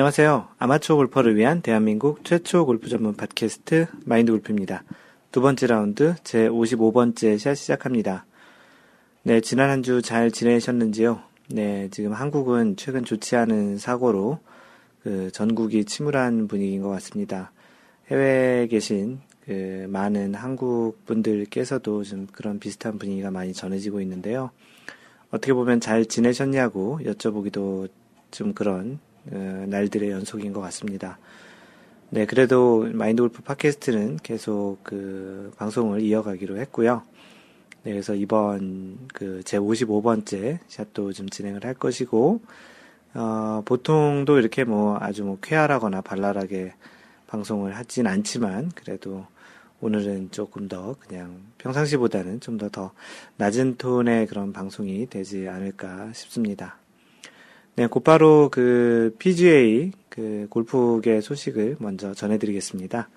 안녕하세요. 아마추어 골퍼를 위한 대한민국 최초 골프 전문 팟캐스트 마인드 골프입니다. 두 번째 라운드 제 55번째 샷 시작합니다. 네, 지난 한 주 잘 지내셨는지요? 네, 지금 한국은 최근 좋지 않은 사고로 그 전국이 침울한 분위기인 것 같습니다. 해외에 계신 그 많은 한국 분들께서도 좀 그런 비슷한 분위기가 많이 전해지고 있는데요. 어떻게 보면 잘 지내셨냐고 여쭤보기도 좀 그런 어, 날들의 연속인 것 같습니다. 네, 그래도 마인드 골프 팟캐스트는 계속 그 방송을 이어가기로 했고요. 네, 그래서 이번 그 제 55번째 샷도 좀 진행을 할 것이고, 어, 보통도 이렇게 뭐 아주 뭐 쾌활하거나 발랄하게 방송을 하진 않지만, 그래도 오늘은 조금 더 그냥 평상시보다는 좀 더더 더 낮은 톤의 그런 방송이 되지 않을까 싶습니다. 네, 곧바로 그 PGA 그 골프계 소식을 먼저 전해드리겠습니다.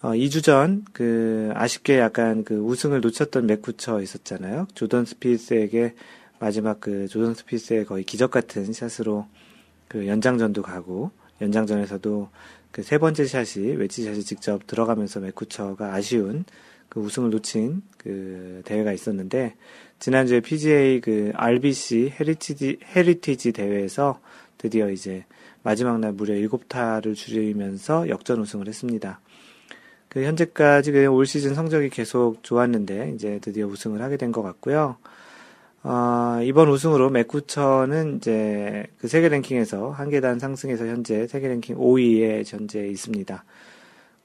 어, 2주 전, 그, 아쉽게 약간 그 우승을 놓쳤던 맥쿠처 있었잖아요. 조던 스피스에게 마지막 그 조던 스피스의 거의 기적 같은 샷으로 그 연장전도 가고, 연장전에서도 그 세 번째 샷이, 웨지 샷이 직접 들어가면서 맥쿠처가 아쉬운 그 우승을 놓친 그 대회가 있었는데, 지난주에 PGA 그 RBC 헤리티지, 헤리티지 대회에서 드디어 이제 마지막 날 무려 7타를 줄이면서 역전 우승을 했습니다. 그 현재까지 그올 시즌 성적이 계속 좋았는데 이제 드디어 우승을 하게 된 것 같고요. 어, 이번 우승으로 맷 쿠처는 이제 그 세계 랭킹에서 한 계단 상승해서 현재 세계 랭킹 5위에 현재 있습니다.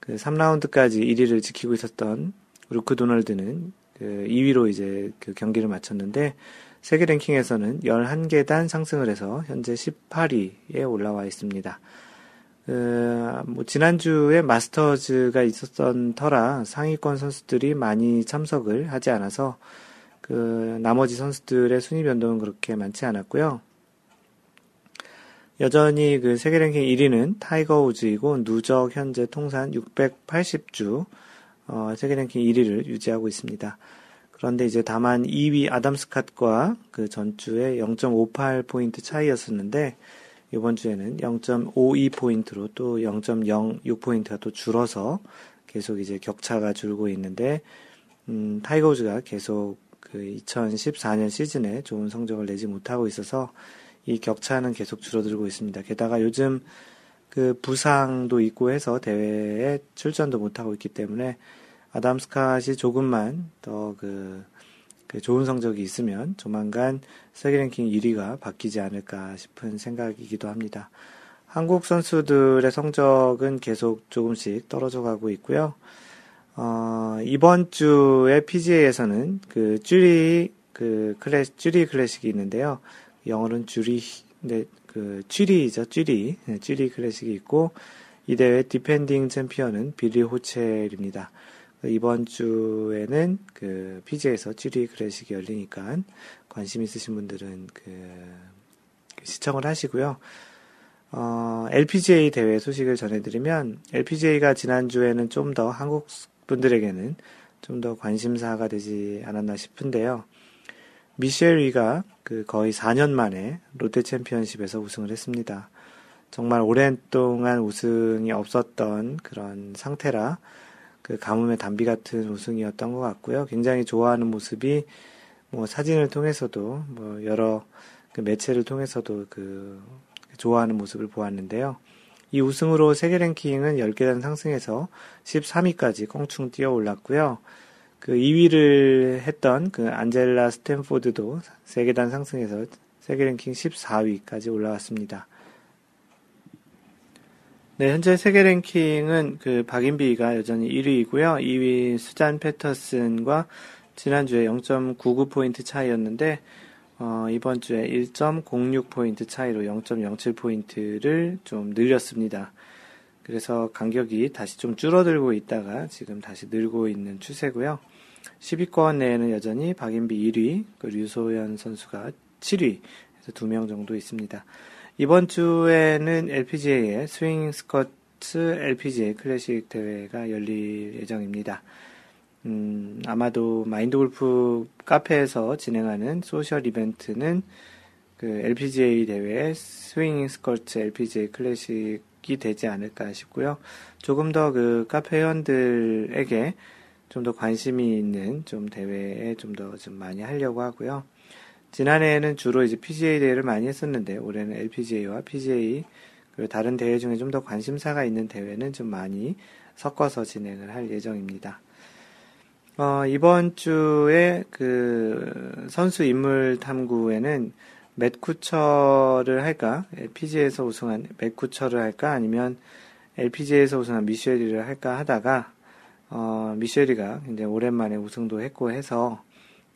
그 3라운드까지 1위를 지키고 있었던 루크 도널드는 그 2위로 이제 그 경기를 마쳤는데 세계 랭킹에서는 11계단 상승을 해서 현재 18위에 올라와 있습니다. 그, 뭐, 지난주에 마스터즈가 있었던 터라 상위권 선수들이 많이 참석을 하지 않아서 그 나머지 선수들의 순위 변동은 그렇게 많지 않았고요. 여전히 그 세계 랭킹 1위는 타이거 우즈이고 누적 현재 통산 680주 어, 세계 랭킹 1위를 유지하고 있습니다. 그런데 이제 다만 2위 아담 스캇과 그 전주에 0.58포인트 차이였었는데 이번 주에는 0.52포인트로 또 0.06포인트가 또 줄어서 계속 이제 격차가 줄고 있는데 음, 타이거 우즈가 계속 그 2014년 시즌에 좋은 성적을 내지 못하고 있어서 이 격차는 계속 줄어들고 있습니다. 게다가 요즘 그 부상도 있고 해서 대회에 출전도 못하고 있기 때문에 아담 스캇이 조금만 더그 그 좋은 성적이 있으면 조만간 세계 랭킹 1위가 바뀌지 않을까 싶은 생각이기도 합니다. 한국 선수들의 성적은 계속 조금씩 떨어져 가고 있고요. 어, 이번 주에 PGA에서는 그 쭈리 그 클래 쭈리 클래식이 있는데요. 영어로는 Zurich 네, 그 Zurich죠 Zurich 네, Zurich 클래식이 있고 이 대회 디펜딩 챔피언은 빌리 호셸입니다. 이번 주에는 그 PGA에서 Zurich 클래식이 열리니까 관심 있으신 분들은 그 시청을 하시고요. 어, LPGA 대회 소식을 전해드리면 LPGA가 지난주에는 좀 더 한국 분들에게는 좀 더 관심사가 되지 않았나 싶은데요. 미셸 위가 그 거의 4년 만에 롯데 챔피언십에서 우승을 했습니다. 정말 오랜 동안 우승이 없었던 그런 상태라 그 가뭄의 단비 같은 우승이었던 것 같고요. 굉장히 좋아하는 모습이 뭐 사진을 통해서도 뭐 여러 그 매체를 통해서도 그 좋아하는 모습을 보았는데요. 이 우승으로 세계 랭킹은 10계단 상승해서 13위까지 껑충 뛰어 올랐고요. 그 2위를 했던 그 안젤라 스탠포드도 세계단 상승해서 세계 랭킹 14위까지 올라왔습니다. 네, 현재 세계 랭킹은 그 박인비가 여전히 1위이고요. 2위 수잔 패터슨과 지난주에 0.99포인트 차이였는데, 어, 이번 주에 1.06포인트 차이로 0.07포인트를 좀 늘렸습니다. 그래서 간격이 다시 좀 줄어들고 있다가 지금 다시 늘고 있는 추세고요. 10위권 내에는 여전히 박인비 1위, 그 유소연 선수가 7위, 그래서 2명 정도 있습니다. 이번 주에는 LPGA의 Swinging Skirts LPGA 클래식 대회가 열릴 예정입니다. 음, 아마도 마인드 골프 카페에서 진행하는 social 이벤트는 그 LPGA 대회 Swinging Skirts LPGA 클래식이 되지 않을까 싶고요. 조금 더 그 카페 회원들에게 좀 더 관심이 있는 좀 대회에 좀 더좀 좀 많이 하려고 하고요. 지난해에는 주로 이제 PGA 대회를 많이 했었는데 올해는 LPGA와 PGA 그리고 다른 대회 중에 좀 더 관심사가 있는 대회는 좀 많이 섞어서 진행을 할 예정입니다. 어, 이번 주에 그 선수 인물 탐구에는 맷쿠처를 할까? PGA에서 우승한 맷쿠처를 할까? 아니면 LPGA에서 우승한 미쉐리를 할까 하다가 어, 미쉐리가 이제 오랜만에 우승도 했고 해서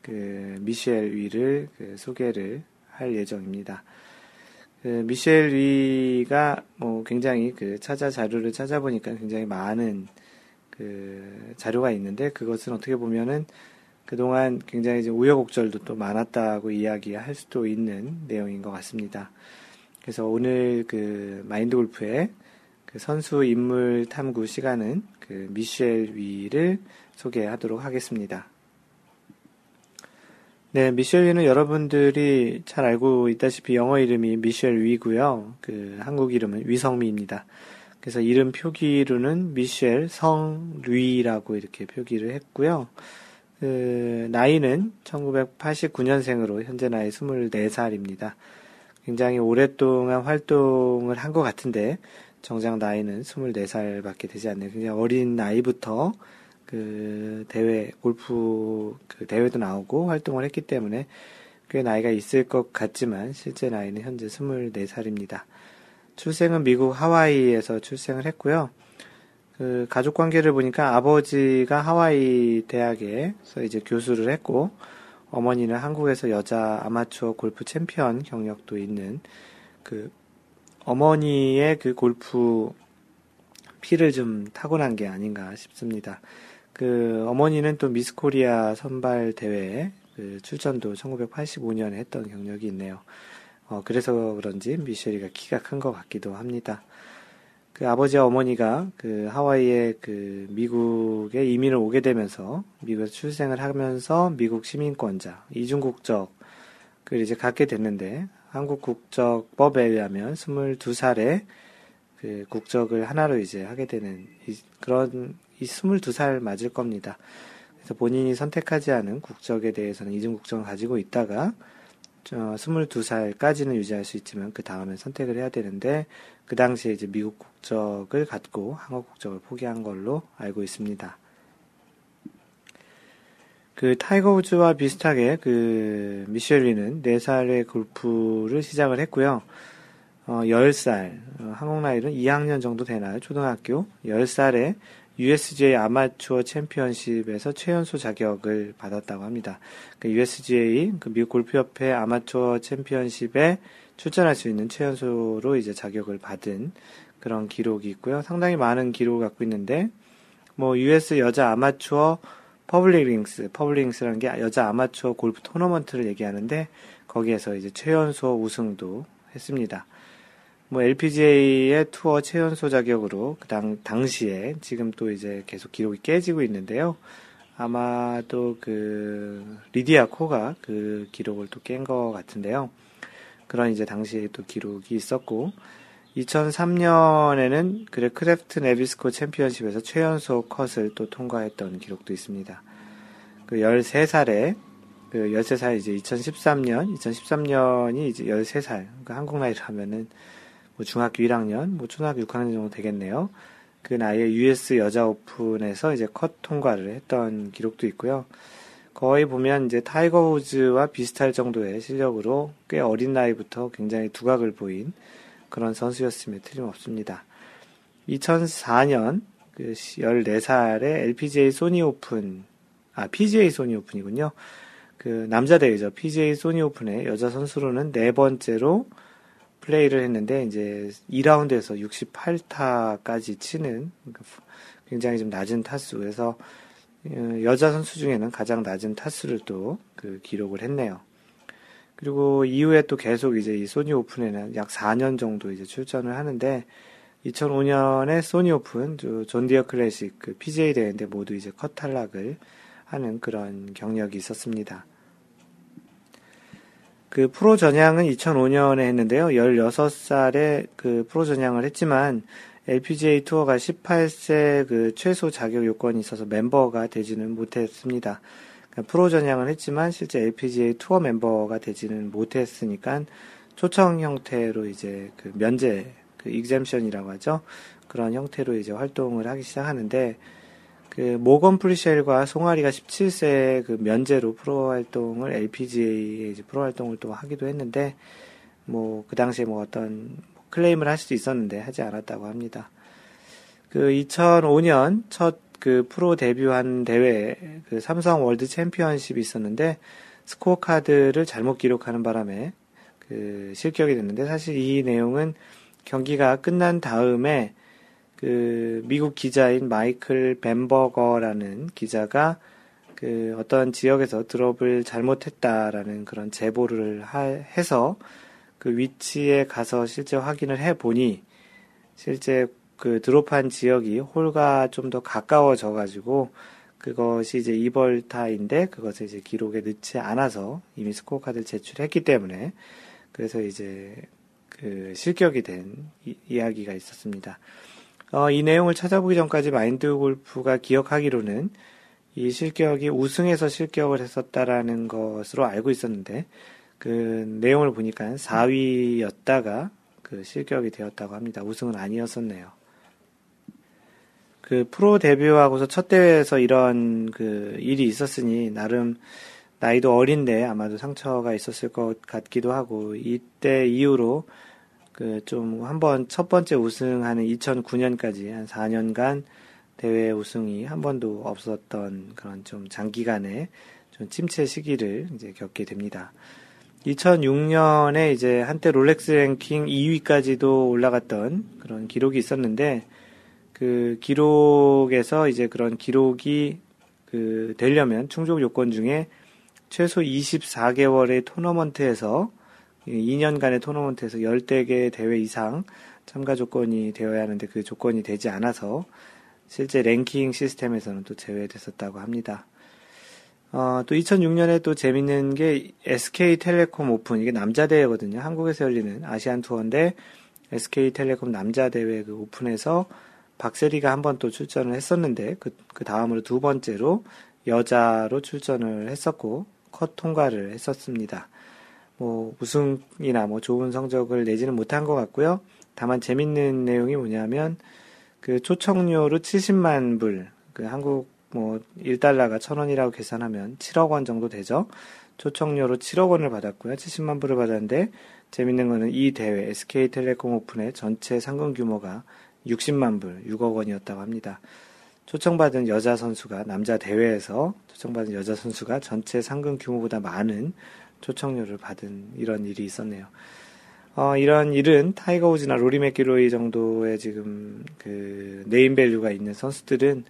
그 미셸 위를 그 소개를 할 예정입니다. 그 미셸 위가 뭐 굉장히 그 찾아 자료를 찾아보니까 굉장히 많은 그 자료가 있는데 그것은 어떻게 보면은 그동안 굉장히 이제 우여곡절도 또 많았다고 이야기할 수도 있는 내용인 것 같습니다. 그래서 오늘 그 마인드 골프의 그 선수 인물 탐구 시간은 그 미셸 위를 소개하도록 하겠습니다. 네, 미셸 위는 여러분들이 잘 알고 있다시피 영어 이름이 미셸 위고요. 그 한국 이름은 위성미입니다. 그래서 이름 표기로는 미셸 성류이라고 이렇게 표기를 했고요. 그 나이는 1989년생으로 현재 나이 24살입니다. 굉장히 오랫동안 활동을 한 것 같은데 정작 나이는 24살밖에 되지 않네요. 굉장히 어린 나이부터 그 대회 골프 그 대회도 나오고 활동을 했기 때문에 꽤 나이가 있을 것 같지만 실제 나이는 현재 24살입니다. 출생은 미국 하와이에서 출생을 했고요. 그 가족 관계를 보니까 아버지가 하와이 대학에서 이제 교수를 했고 어머니는 한국에서 여자 아마추어 골프 챔피언 경력도 있는 그 어머니의 그 골프 피를 좀 타고난 게 아닌가 싶습니다. 그 어머니는 또 미스 코리아 선발 대회에 그 출전도 1985년에 했던 경력이 있네요. 어, 그래서 그런지 미셸 위가 키가 큰 것 같기도 합니다. 그 아버지와 어머니가 그 하와이에 그 미국에 이민을 오게 되면서 미국에서 출생을 하면서 미국 시민권자, 이중국적, 그 이제 갖게 됐는데 한국 국적법에 의하면 22살에 그 국적을 하나로 이제 하게 되는 그런 이 22살 맞을 겁니다. 그래서 본인이 선택하지 않은 국적에 대해서는 이중 국적을 가지고 있다가 22살까지는 유지할 수 있지만 그 다음에 선택을 해야 되는데 그 당시에 이제 미국 국적을 갖고 한국 국적을 포기한 걸로 알고 있습니다. 그 타이거 우즈와 비슷하게 그 미셸 위는 4살에 골프를 시작을 했고요. 어, 10살, 어, 한국 나이는 2학년 정도 되나요? 초등학교 10살에 USGA 아마추어 챔피언십에서 최연소 자격을 받았다고 합니다. 그 USGA 그 미국 골프협회 아마추어 챔피언십에 출전할 수 있는 최연소로 이제 자격을 받은 그런 기록이 있고요. 상당히 많은 기록을 갖고 있는데 뭐 US 여자 아마추어 Public Links, Public Links라는 게 여자 아마추어 골프 토너먼트를 얘기하는데 거기에서 이제 최연소 우승도 했습니다. 뭐 LPGA의 투어 최연소 자격으로 그 당, 당시에 지금 또 이제 계속 기록이 깨지고 있는데요. 아마도 그 리디아 코가 그 기록을 또 깬 것 같은데요. 그런 이제 당시에 또 기록이 있었고 2003년에는 그래 크래프트 나비스코 챔피언십에서 최연소 컷을 또 통과했던 기록도 있습니다. 그 13살에 그 13살 이제 2013년 2013년이 이제 13살 그러니까 한국 나이로 하면은 뭐 중학교 1학년, 뭐 초등학교 6학년 정도 되겠네요. 그 나이에 US 여자 오픈에서 이제 컷 통과를 했던 기록도 있고요. 거의 보면 이제 타이거 우즈와 비슷할 정도의 실력으로 꽤 어린 나이부터 굉장히 두각을 보인 그런 선수였음에 틀림없습니다. 2004년 그 14살에 LPGA 소니 오픈, 아, PGA 소니 오픈이군요. 그 남자 대회죠. PGA 소니 오픈의 여자 선수로는 네 번째로 플레이를 했는데 이제 2라운드에서 68타까지 치는 그러니까 굉장히 좀 낮은 타수 그래서 어, 여자 선수 중에는 가장 낮은 타수를 또 그 기록을 했네요. 그리고 이후에 또 계속 이제 이 소니 오픈에는 약 4년 정도 이제 출전을 하는데 2005년에 소니 오픈, 존디어 클래식, 그 PGA 대회인데 모두 이제 컷 탈락을 하는 그런 경력이 있었습니다. 그 프로 전향은 2005년에 했는데요. 16살에 그 프로 전향을 했지만 LPGA 투어가 18세 그 최소 자격 요건이 있어서 멤버가 되지는 못했습니다. 프로 전향을 했지만 실제 LPGA 투어 멤버가 되지는 못했으니까 초청 형태로 이제 그 면제, 그 익잼션이라고 하죠. 그런 형태로 이제 활동을 하기 시작하는데 그 모건 프레셀과 송아리가 17세 그 면제로 프로 활동을 LPGA에 이제 프로 활동을 또 하기도 했는데 뭐 그 당시에 뭐 어떤 클레임을 할 수도 있었는데 하지 않았다고 합니다. 그 2005년 첫 그 프로 데뷔한 대회 그 삼성 월드 챔피언십이 있었는데 스코어 카드를 잘못 기록하는 바람에 그 실격이 됐는데 사실 이 내용은 경기가 끝난 다음에 그 미국 기자인 마이클 뱀버거라는 기자가 그 어떤 지역에서 드롭을 잘못했다라는 그런 제보를 하, 해서 그 위치에 가서 실제 확인을 해 보니 실제 그 드롭한 지역이 홀과 좀 더 가까워져 가지고 그것이 이제 이벌타인데 그것을 이제 기록에 넣지 않아서 이미 스코어 카드를 제출했기 때문에 그래서 이제 그 실격이 된 이, 야기가 있었습니다. 어, 이 내용을 찾아보기 전까지 마인드 골프가 기억하기로는 이 실격이 우승해서 실격을 했었다라는 것으로 알고 있었는데 그 내용을 보니까 4위였다가 그 실격이 되었다고 합니다. 우승은 아니었었네요. 그 프로 데뷔하고서 첫 대회에서 이런 그 일이 있었으니 나름 나이도 어린데 아마도 상처가 있었을 것 같기도 하고 이때 이후로 그 좀 한번 첫 번째 우승하는 2009년까지 한 4년간 대회 우승이 한 번도 없었던 그런 좀 장기간의 좀 침체 시기를 이제 겪게 됩니다. 2006년에 이제 한때 롤렉스 랭킹 2위까지도 올라갔던 그런 기록이 있었는데 그 기록에서 이제 그런 기록이 그 되려면 충족 요건 중에 최소 24개월의 토너먼트에서 2년간의 토너먼트에서 10대 개 대회 이상 참가 조건이 되어야 하는데 그 조건이 되지 않아서 실제 랭킹 시스템에서는 또 제외됐었다고 합니다. 어, 또 2006년에 또 재밌는 게 SK텔레콤 오픈, 이게 남자 대회거든요. 한국에서 열리는 아시안 투어인데 SK텔레콤 남자 대회 그 오픈에서 박세리가 한 번 또 출전을 했었는데 그, 그 다음으로 두 번째로 여자로 출전을 했었고 컷 통과를 했었습니다. 뭐 우승이나 뭐 좋은 성적을 내지는 못한 것 같고요. 다만 재밌는 내용이 뭐냐면 그 초청료로 70만 불, 그 한국 뭐 1달러가 1000원이라고 계산하면 7억 원 정도 되죠. 초청료로 7억 원을 받았고요. 70만 불을 받았는데 재밌는 거는 이 대회 SK텔레콤 오픈의 전체 상금 규모가 60만 불, 6억 원이었다고 합니다. 초청받은 여자 선수가 남자 대회에서 초청받은 여자 선수가 전체 상금 규모보다 많은 초청료를 받은 이런 일이 있었네요. 어, 이런 일은 타이거 우즈나 로리 맥기로이 정도의 지금 그 네임밸류가 있는 선수들은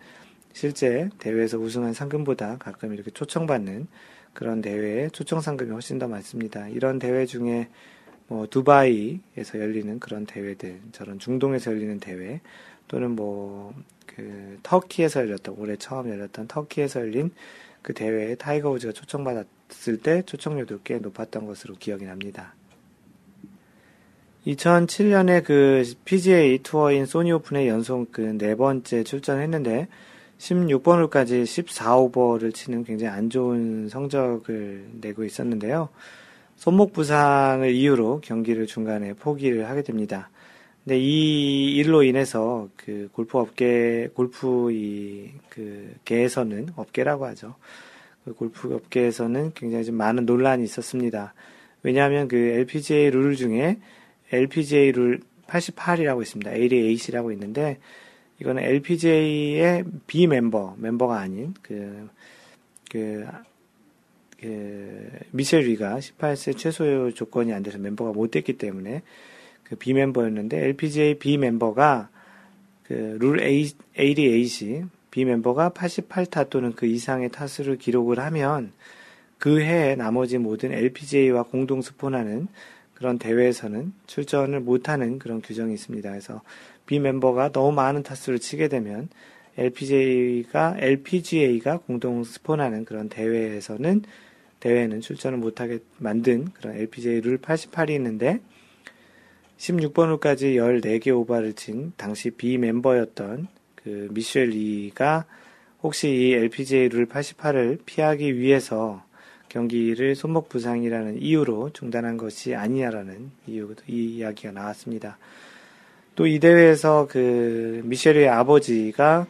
실제 대회에서 우승한 상금보다 가끔 이렇게 초청받는 그런 대회에 초청 상금이 훨씬 더 많습니다. 이런 대회 중에 뭐 두바이에서 열리는 그런 대회들, 저런 중동에서 열리는 대회 또는 뭐 그 터키에서 열렸던 올해 처음 열렸던 터키에서 열린 그 대회에 타이거 우즈가 초청받았을 때 초청료도 꽤 높았던 것으로 기억이 납니다. 2007년에 그 PGA 투어인 소니 오픈의 연속 그 네 번째 출전했는데 16번 홀까지 14오버를 치는 굉장히 안 좋은 성적을 내고 있었는데요. 손목 부상을 이유로 경기를 중간에 포기를 하게 됩니다. 근데 이 일로 인해서 그 골프 업계, 골프 이 그 계에서는 업계라고 하죠. 그 골프 업계에서는 굉장히 좀 많은 논란이 있었습니다. 왜냐하면 그 LPGA 룰 중에 LPGA 룰 88이라고 있습니다. ADAC라고 있는데 이거는 LPGA의 B 멤버, 멤버가 아닌 그, 그, 그 미셸 리가 18세 최소 조건이 안 돼서 멤버가 못 됐기 때문에 그 B 멤버였는데 LPGA B 멤버가 그룰 88이 B 멤버가 88타 또는 그 이상의 타수를 기록을 하면 그 해에 나머지 모든 LPGA와 공동 스폰하는 그런 대회에서는 출전을 못하는 그런 규정이 있습니다. 그래서 B 멤버가 너무 많은 타수를 치게 되면 LPGA가 LPGA가 공동 스폰하는 그런 대회에서는 대회에는 출전을 못하게 만든 그런 LPGA 룰 88이 있는데 16번 홀까지 14개 오바를 친 당시 비멤버였던 그 미셸 리가 혹시 이 LPGA 룰 88을 피하기 위해서 경기를 손목 부상이라는 이유로 중단한 것이 아니냐라는 이유, 이 이야기가 나왔습니다. 또 이 대회에서 그 미셸의 아버지가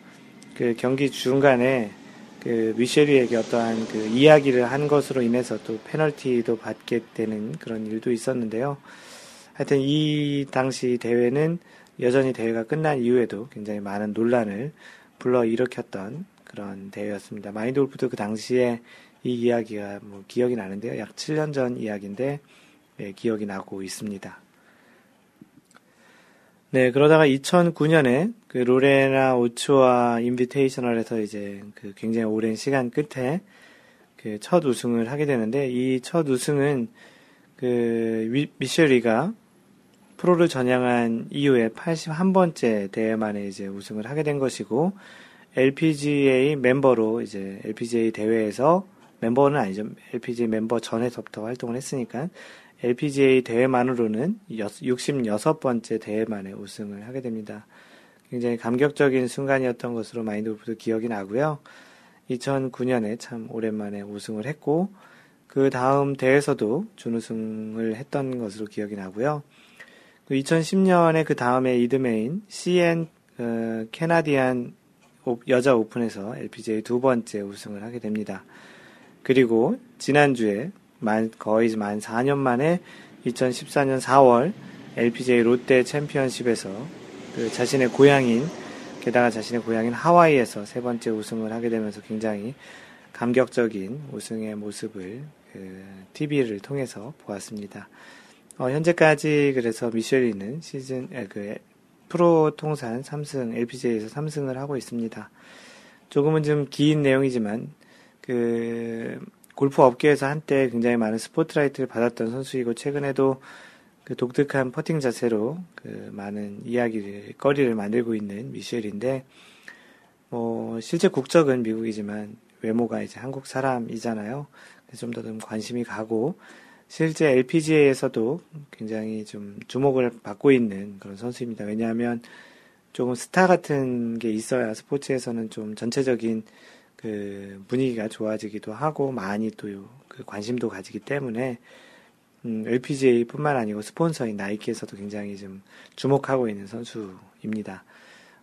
그 경기 중간에 그 미셸이에게 어떠한 그 이야기를 한 것으로 인해서 또 페널티도 받게 되는 그런 일도 있었는데요. 하여튼 이 당시 대회는 여전히 대회가 끝난 이후에도 굉장히 많은 논란을 불러 일으켰던 그런 대회였습니다. 마인드 골프도 그 당시에 이 이야기가 뭐 기억이 나는데요. 약 7년 전 이야기인데 예, 기억이 나고 있습니다. 네, 그러다가 2009년에 그 로레나 오츠와 인비테이셔널에서 이제 그 굉장히 오랜 시간 끝에 그 첫 우승을 하게 되는데 이 첫 우승은 그 미셸리가 프로를 전향한 이후에 81번째 대회 만에 이제 우승을 하게 된 것이고 LPGA 멤버로 이제 LPGA 대회에서 멤버는 아니죠. LPGA 멤버 전에서부터 활동을 했으니까 LPGA 대회만으로는 66번째 대회 만에 우승을 하게 됩니다. 굉장히 감격적인 순간이었던 것으로 마인드 골프도 기억이 나고요. 2009년에 참 오랜만에 우승을 했고 그 다음 대회에서도 준우승을 했던 것으로 기억이 나고요. 2010년에 그 다음에 이듬해인 CN 어, 캐나디안 여자 오픈에서 LPGA 두 번째 우승을 하게 됩니다. 그리고 지난주에 만, 거의 만 4년 만에 2014년 4월 LPGA 롯데 챔피언십에서 그 자신의 고향인 게다가 자신의 고향인 하와이에서 세 번째 우승을 하게 되면서 굉장히 감격적인 우승의 모습을 그 TV를 통해서 보았습니다. 어, 현재까지 그래서 미셸리는 시즌 에, 그 프로 통산 3승 LPGA에서 3승을 하고 있습니다. 조금은 좀 긴 내용이지만 그 골프 업계에서 한때 굉장히 많은 스포트라이트를 받았던 선수이고 최근에도 그 독특한 퍼팅 자세로 그 많은 이야기를 거리를 만들고 있는 미셸인데 뭐 실제 국적은 미국이지만 외모가 이제 한국 사람이잖아요. 좀 더 좀 관심이 가고 실제 LPGA에서도 굉장히 좀 주목을 받고 있는 그런 선수입니다. 왜냐하면 조금 스타 같은 게 있어야 스포츠에서는 좀 전체적인 그 분위기가 좋아지기도 하고 많이 또 그 관심도 가지기 때문에 음, LPGA뿐만 아니고 스폰서인 나이키에서도 굉장히 좀 주목하고 있는 선수입니다.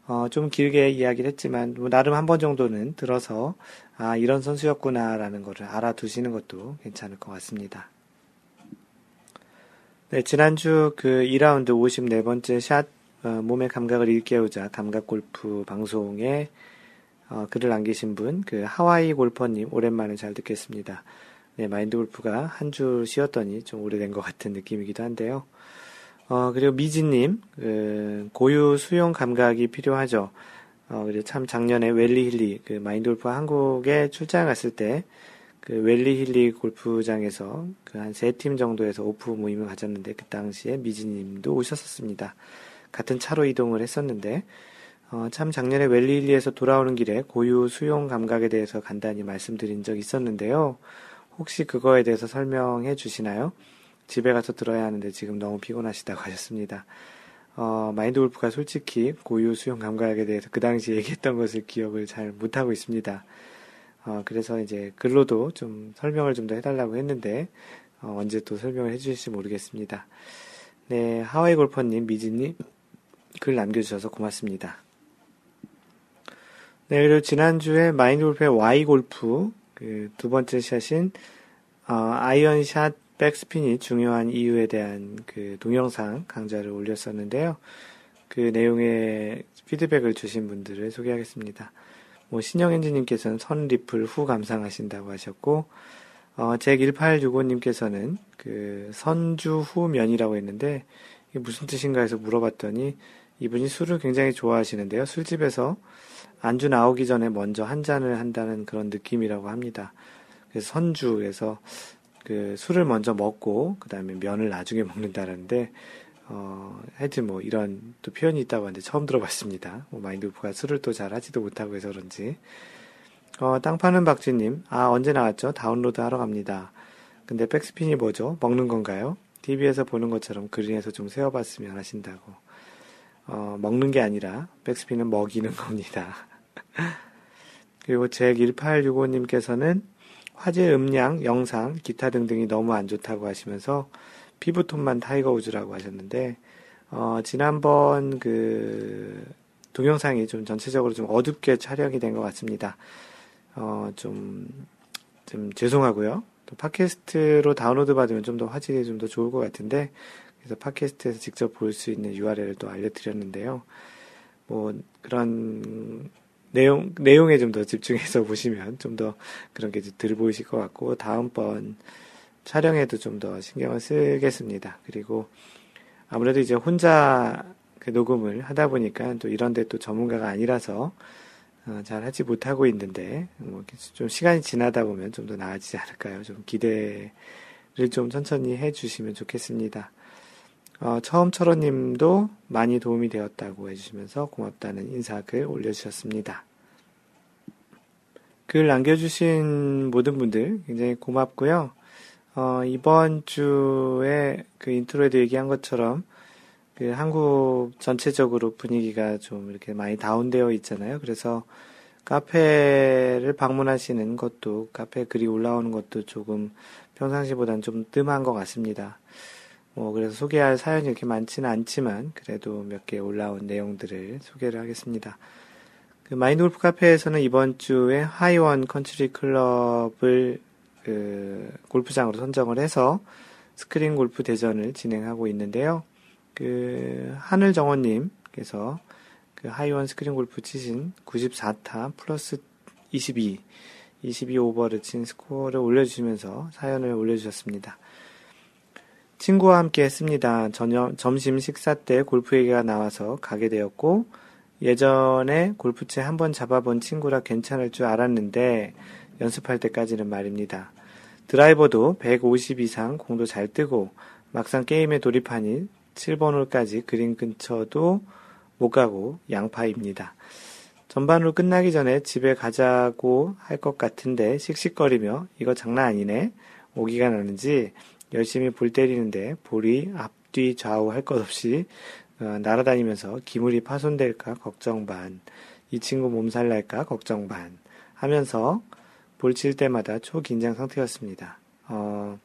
어, 좀 길게 이야기를 했지만 뭐 나름 한 번 정도는 들어서 아 이런 선수였구나라는 것을 알아두시는 것도 괜찮을 것 같습니다. 네, 지난주 그 2라운드 54번째 샷 어, 몸의 감각을 일깨우자 감각 골프 방송에 어, 글을 남기신 분, 그 하와이 골퍼님, 오랜만에 잘 듣겠습니다. 네, 마인드 골프가 한 주 쉬었더니 좀 오래된 것 같은 느낌이기도 한데요. 어, 그리고 미지님, 그, 고유 수용 감각이 필요하죠. 어, 그리고 참 작년에 웰리 힐리, 그 마인드 골프 한국에 출장 갔을 때, 그 웰리 힐리 골프장에서 그 한 세 팀 정도에서 오프 모임을 가졌는데, 그 당시에 미지님도 오셨었습니다. 같은 차로 이동을 했었는데, 어, 참 작년에 웰리 힐리에서 돌아오는 길에 고유 수용 감각에 대해서 간단히 말씀드린 적이 있었는데요. 혹시 그거에 대해서 설명해 주시나요? 집에 가서 들어야 하는데 지금 너무 피곤하시다고 하셨습니다. 어, 마인드 골프가 솔직히 고유 수용 감각에 대해서 그 당시 얘기했던 것을 기억을 잘 못하고 있습니다. 어, 그래서 이제 글로도 좀 설명을 좀 더 해달라고 했는데, 어, 언제 또 설명을 해주실지 모르겠습니다. 네, 하와이 골퍼님, 미지님, 글 남겨주셔서 고맙습니다. 네, 그리고 지난주에 마인드 골프의 Why 골프, 그 두 번째 샷인, 어, 아이언 샷 백스핀이 중요한 이유에 대한 그 동영상 강좌를 올렸었는데요. 그 내용의 피드백을 주신 분들을 소개하겠습니다. 뭐, 신영 엔지님께서는 선 리플 후 감상하신다고 하셨고, 어, 잭1865님께서는 그 선주 후 면이라고 했는데, 이게 무슨 뜻인가 해서 물어봤더니, 이분이 술을 굉장히 좋아하시는데요. 술집에서 안주 나오기 전에 먼저 한 잔을 한다는 그런 느낌이라고 합니다. 그래서 선주에서 그 술을 먼저 먹고 그 다음에 면을 나중에 먹는다는데 어 하여튼 뭐 이런 또 표현이 있다고 하는데 처음 들어봤습니다. 뭐 마인드골프가 술을 또 잘 하지도 못하고 해서 그런지 어 땅 파는 박쥐님 아 언제 나왔죠? 다운로드 하러 갑니다. 근데 백스핀이 뭐죠? 먹는 건가요? TV에서 보는 것처럼 그린에서 좀 세워봤으면 하신다고. 어, 먹는 게 아니라 백스핀은 먹이는 겁니다. 그리고 잭 1865님께서는 화질, 음량, 영상, 기타 등등이 너무 안 좋다고 하시면서 피부톤만 타이거 우즈라고 하셨는데, 어, 지난번 그 동영상이 좀 전체적으로 좀 어둡게 촬영이 된 것 같습니다. 어, 좀, 좀 죄송하고요. 또 팟캐스트로 다운로드 받으면 좀 더 화질이 좀 더 좋을 것 같은데, 그래서 팟캐스트에서 직접 볼 수 있는 URL을 또 알려드렸는데요. 뭐, 그런 내용, 내용에 좀 더 집중해서 보시면 좀 더 그런 게 들 보이실 것 같고, 다음번 촬영에도 좀 더 신경을 쓰겠습니다. 그리고 아무래도 이제 혼자 그 녹음을 하다 보니까 또 이런데 또 전문가가 아니라서 어, 잘 하지 못하고 있는데 뭐 좀 시간이 지나다 보면 좀 더 나아지지 않을까요? 좀 기대를 좀 천천히 해주시면 좋겠습니다. 어, 처음처럼님도 많이 도움이 되었다고 해주시면서 고맙다는 인사글 올려주셨습니다. 글 남겨주신 모든 분들 굉장히 고맙고요. 어, 이번 주에 그 intro에도 얘기한 것처럼 그 한국 전체적으로 분위기가 좀 이렇게 많이 다운되어 있잖아요. 그래서 카페를 방문하시는 것도 카페 글이 올라오는 것도 조금 평상시보다는 좀 뜸한 것 같습니다. 뭐 그래서 소개할 사연이 이렇게 많지는 않지만 그래도 몇 개 올라온 내용들을 소개를 하겠습니다. 그 마인드 골프 카페에서는 이번 주에 하이원 컨트리 클럽을 그 골프장으로 선정을 해서 스크린 골프 대전을 진행하고 있는데요. 그 하늘 정원님께서 그 하이원 스크린 골프 치신 94타 플러스 22, 22 오버를 친 스코어를 올려주시면서 사연을 올려주셨습니다. 친구와 함께 했습니다. 저녁, 점심 식사 때 골프 얘기가 나와서 가게 되었고, 예전에 골프채 한 번 잡아본 친구라 괜찮을 줄 알았는데, 연습할 때까지는 말입니다. 드라이버도 150 이상 공도 잘 뜨고 막상 게임에 돌입하니 7번 홀까지 그린 근처도 못 가고 양파입니다. 전반으로 끝나기 전에 집에 가자고 할 것 같은데 씩씩거리며 이거 장난 아니네. 오기가 나는지 열심히 볼 때리는데 볼이 앞뒤 좌우 할 것 없이 어, 날아다니면서 기물이 파손될까 걱정 반. 이 친구 몸살 날까 걱정 반. 하면서 볼 칠 때마다 초긴장 상태였습니다. 어,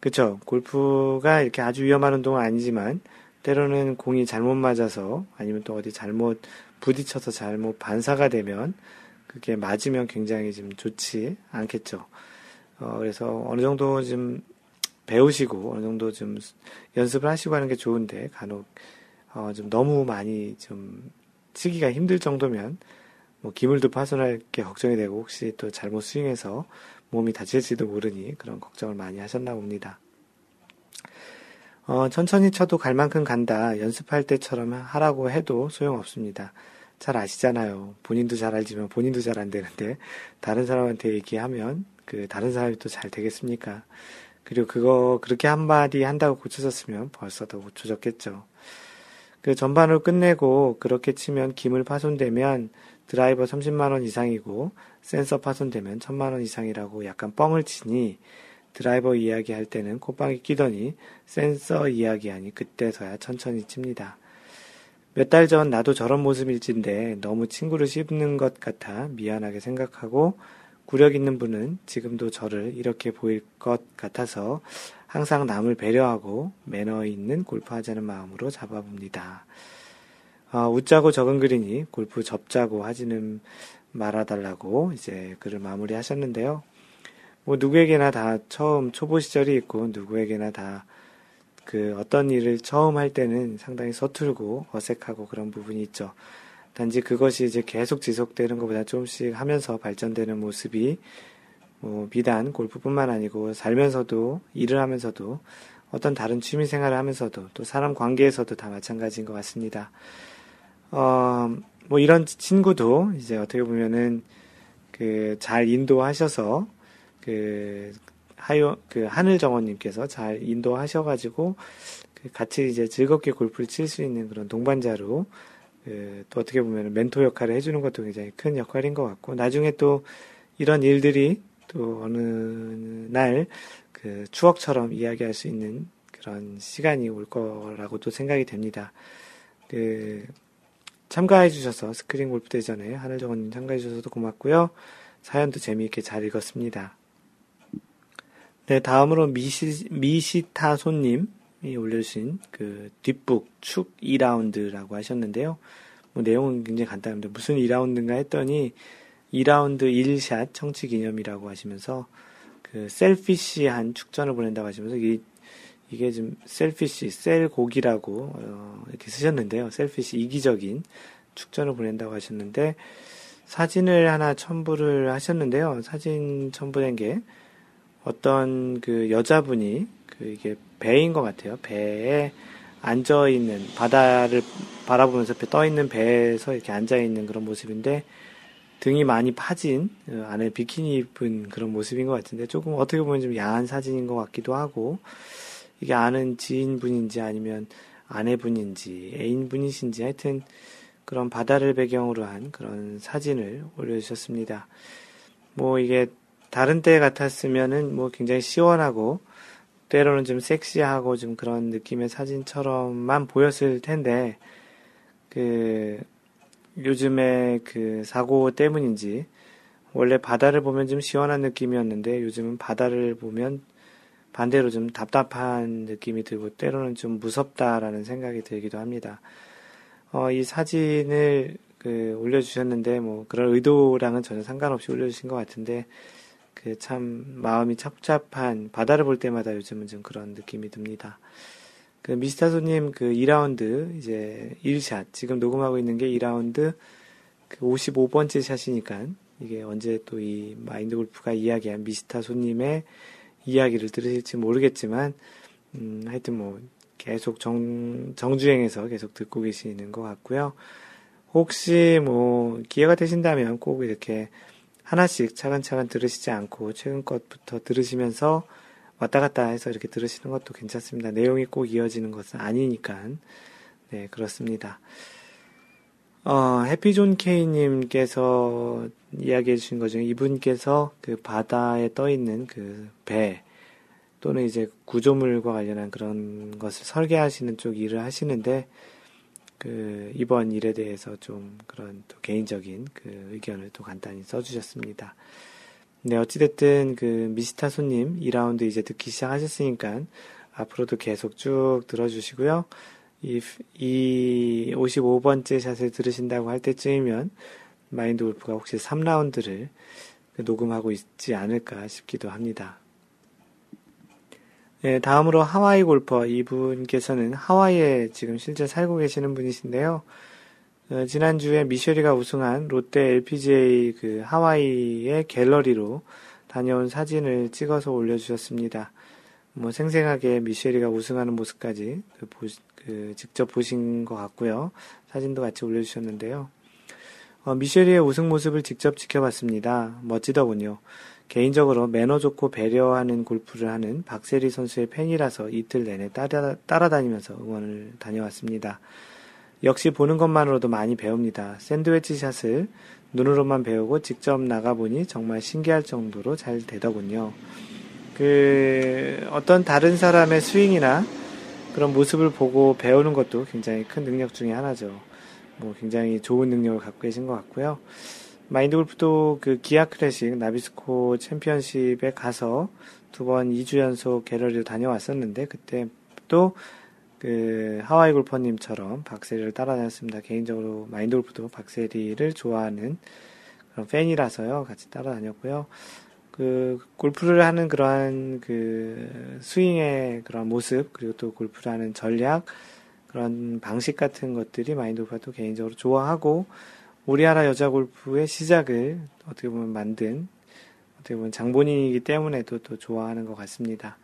그쵸. 골프가 이렇게 아주 위험한 운동은 아니지만, 때로는 공이 잘못 맞아서, 아니면 또 어디 잘못 부딪혀서 잘못 반사가 되면, 그게 맞으면 굉장히 좀 좋지 않겠죠. 어, 그래서 어느 정도 좀 배우시고, 어느 정도 좀 연습을 하시고 하는 게 좋은데, 간혹, 어, 좀 너무 많이 좀 치기가 힘들 정도면, 뭐 기물도 파손할 게 걱정이 되고 혹시 또 잘못 스윙해서 몸이 다칠지도 모르니 그런 걱정을 많이 하셨나 봅니다. 어, 천천히 쳐도 갈 만큼 간다. 연습할 때처럼 하라고 해도 소용없습니다. 잘 아시잖아요. 본인도 잘 알지만 본인도 잘 안 되는데 다른 사람한테 얘기하면 그 다른 사람이 또 잘 되겠습니까? 그리고 그거 그렇게 한마디 한다고 고쳐졌으면 벌써 더 고쳐졌겠죠. 그 전반을 끝내고 그렇게 치면 기물 파손되면 드라이버 30만원 이상이고 센서 파손되면 1000만원 이상이라고 약간 뻥을 치니 드라이버 이야기 할 때는 콧방이 끼더니 센서 이야기하니 그때서야 천천히 칩니다. 몇 달 전 나도 저런 모습일진데 너무 친구를 씹는 것 같아 미안하게 생각하고 구력 있는 분은 지금도 저를 이렇게 보일 것 같아서 항상 남을 배려하고 매너 있는 골프 하자는 마음으로 잡아봅니다. 아, 웃자고 적은 글이니 골프 접자고 하지는 말아달라고 이제 글을 마무리 하셨는데요. 뭐 누구에게나 다 처음 초보 시절이 있고 누구에게나 다 그 어떤 일을 처음 할 때는 상당히 서툴고 어색하고 그런 부분이 있죠. 단지 그것이 이제 계속 지속되는 것보다 조금씩 하면서 발전되는 모습이 뭐 비단 골프뿐만 아니고 살면서도 일을 하면서도 어떤 다른 취미 생활을 하면서도 또 사람 관계에서도 다 마찬가지인 것 같습니다. 어, 뭐 이런 친구도 이제 어떻게 보면은 그 잘 인도하셔서 그 하요 그 하늘 정원님께서 잘 인도하셔가지고 그 같이 이제 즐겁게 골프를 칠 수 있는 그런 동반자로 그 또 어떻게 보면 멘토 역할을 해주는 것도 굉장히 큰 역할인 것 같고 나중에 또 이런 일들이 또 어느 날 그 추억처럼 이야기할 수 있는 그런 시간이 올 거라고도 생각이 됩니다. 그 참가해 주셔서 스크린 골프 대전에 하늘정원님 참가해 주셔서도 고맙고요. 사연도 재미있게 잘 읽었습니다. 네, 다음으로 미시, 미시타 손님이 올려주신 그 뒷북 축 2라운드라고 하셨는데요. 뭐 내용은 굉장히 간단합니다. 무슨 2라운드인가 했더니 2라운드 1샷 청취 기념이라고 하시면서 그 셀피시한 축전을 보낸다고 하시면서 이, 이게 좀 셀피시, 셀곡이라고 어, 이렇게 쓰셨는데요. 셀피시 이기적인 축전을 보낸다고 하셨는데 사진을 하나 첨부를 하셨는데요. 사진 첨부된 게 어떤 그 여자분이 그 이게 배인 것 같아요. 배에 앉아 있는 바다를 바라보면서 떠 있는 배에서 이렇게 앉아 있는 그런 모습인데 등이 많이 파진 어, 안에 비키니 입은 그런 모습인 것 같은데 조금 어떻게 보면 좀 야한 사진인 것 같기도 하고 이게 아는 지인분인지 아니면 아내분인지 애인분이신지 하여튼 그런 바다를 배경으로 한 그런 사진을 올려주셨습니다. 뭐 이게 다른 때 같았으면은 뭐 굉장히 시원하고 때로는 좀 섹시하고 좀 그런 느낌의 사진처럼만 보였을 텐데 그 요즘에 그 사고 때문인지 원래 바다를 보면 좀 시원한 느낌이었는데 요즘은 바다를 보면 반대로 좀 답답한 느낌이 들고 때로는 좀 무섭다라는 생각이 들기도 합니다. 어, 이 사진을 그 올려주셨는데 뭐 그런 의도랑은 전혀 상관없이 올려주신 것 같은데 그 참 마음이 착잡한 바다를 볼 때마다 요즘은 좀 그런 느낌이 듭니다. 그 미스타소님 그 2라운드 이제 1샷 지금 녹음하고 있는 게 2라운드 그 55번째 샷이니까 이게 언제 또 이 마인드 골프가 이야기한 미스타 손님의 이야기를 들으실지 모르겠지만 음 하여튼 뭐 계속 정 정주행해서 계속 듣고 계시는 것 같고요. 혹시 뭐 기회가 되신다면 꼭 이렇게 하나씩 차근차근 들으시지 않고 최근 것부터 들으시면서 왔다 갔다 해서 이렇게 들으시는 것도 괜찮습니다. 내용이 꼭 이어지는 것은 아니니까. 네, 그렇습니다. 어, 해피존 케이님께서 이야기해 주신 것 중에 이분께서 그 바다에 떠 있는 그 배, 또는 이제 구조물과 관련한 그런 것을 설계하시는 쪽 일을 하시는데, 그 이번 일에 대해서 좀 그런 또 개인적인 그 의견을 또 간단히 써주셨습니다. 네, 어찌됐든 그 미스타 손님 2라운드 이제 듣기 시작하셨으니까 앞으로도 계속 쭉 들어주시고요. 이, 이 55번째 샷을 들으신다고 할 때쯤이면 마인드 골프가 혹시 3라운드를 녹음하고 있지 않을까 싶기도 합니다. 네, 다음으로 하와이 골퍼 이분께서는 하와이에 지금 실제 살고 계시는 분이신데요. 어, 지난주에 미쉐리가 우승한 롯데 LPGA 그 하와이의 갤러리로 다녀온 사진을 찍어서 올려주셨습니다. 뭐 생생하게 미쉐리가 우승하는 모습까지 그, 보, 그 직접 보신 것 같고요. 사진도 같이 올려주셨는데요. 어, 미쉐리의 우승 모습을 직접 지켜봤습니다. 멋지더군요. 개인적으로 매너 좋고 배려하는 골프를 하는 박세리 선수의 팬이라서 이틀 내내 따라, 따라다니면서 응원을 다녀왔습니다. 역시 보는 것만으로도 많이 배웁니다. 샌드위치 샷을 눈으로만 배우고 직접 나가보니 정말 신기할 정도로 잘 되더군요. 그, 어떤 다른 사람의 스윙이나 그런 모습을 보고 배우는 것도 굉장히 큰 능력 중의 하나죠. 뭐 굉장히 좋은 능력을 갖고 계신 것 같고요. 마인드 골프도 그 기아 클래식 나비스코 챔피언십에 가서 두 번 2주 연속 갤러리로 다녀왔었는데 그때 또 그 하와이 골퍼님처럼 박세리를 따라다녔습니다. 개인적으로 마인드 골프도 박세리를 좋아하는 그런 팬이라서요. 같이 따라다녔고요. 그 골프를 하는 그러한 그 스윙의 그런 모습 그리고 또 골프를 하는 전략 그런 방식 같은 것들이 마인드 골프가 또 개인적으로 좋아하고 우리나라 여자 골프의 시작을 어떻게 보면 만든 어떻게 보면 장본인이기 때문에도 또 좋아하는 것 같습니다.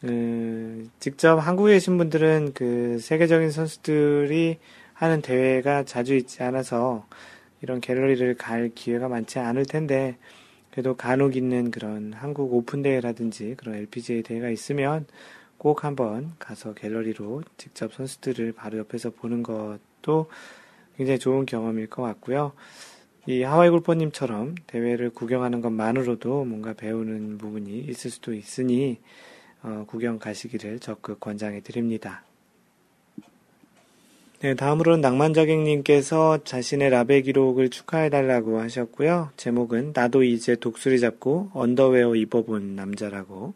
그, 직접 한국에 계신 분들은 그 세계적인 선수들이 하는 대회가 자주 있지 않아서 이런 갤러리를 갈 기회가 많지 않을 텐데 그래도 간혹 있는 그런 한국 오픈 대회라든지 그런 LPGA 대회가 있으면 꼭 한번 가서 갤러리로 직접 선수들을 바로 옆에서 보는 것도 굉장히 좋은 경험일 것 같고요. 이 하와이 골퍼님처럼 대회를 구경하는 것만으로도 뭔가 배우는 부분이 있을 수도 있으니 어, 구경 가시기를 적극 권장해 드립니다. 네, 다음으로는 낭만자객님께서 자신의 라베 기록을 축하해달라고 하셨고요. 제목은 나도 이제 독수리 잡고 언더웨어 입어본 남자라고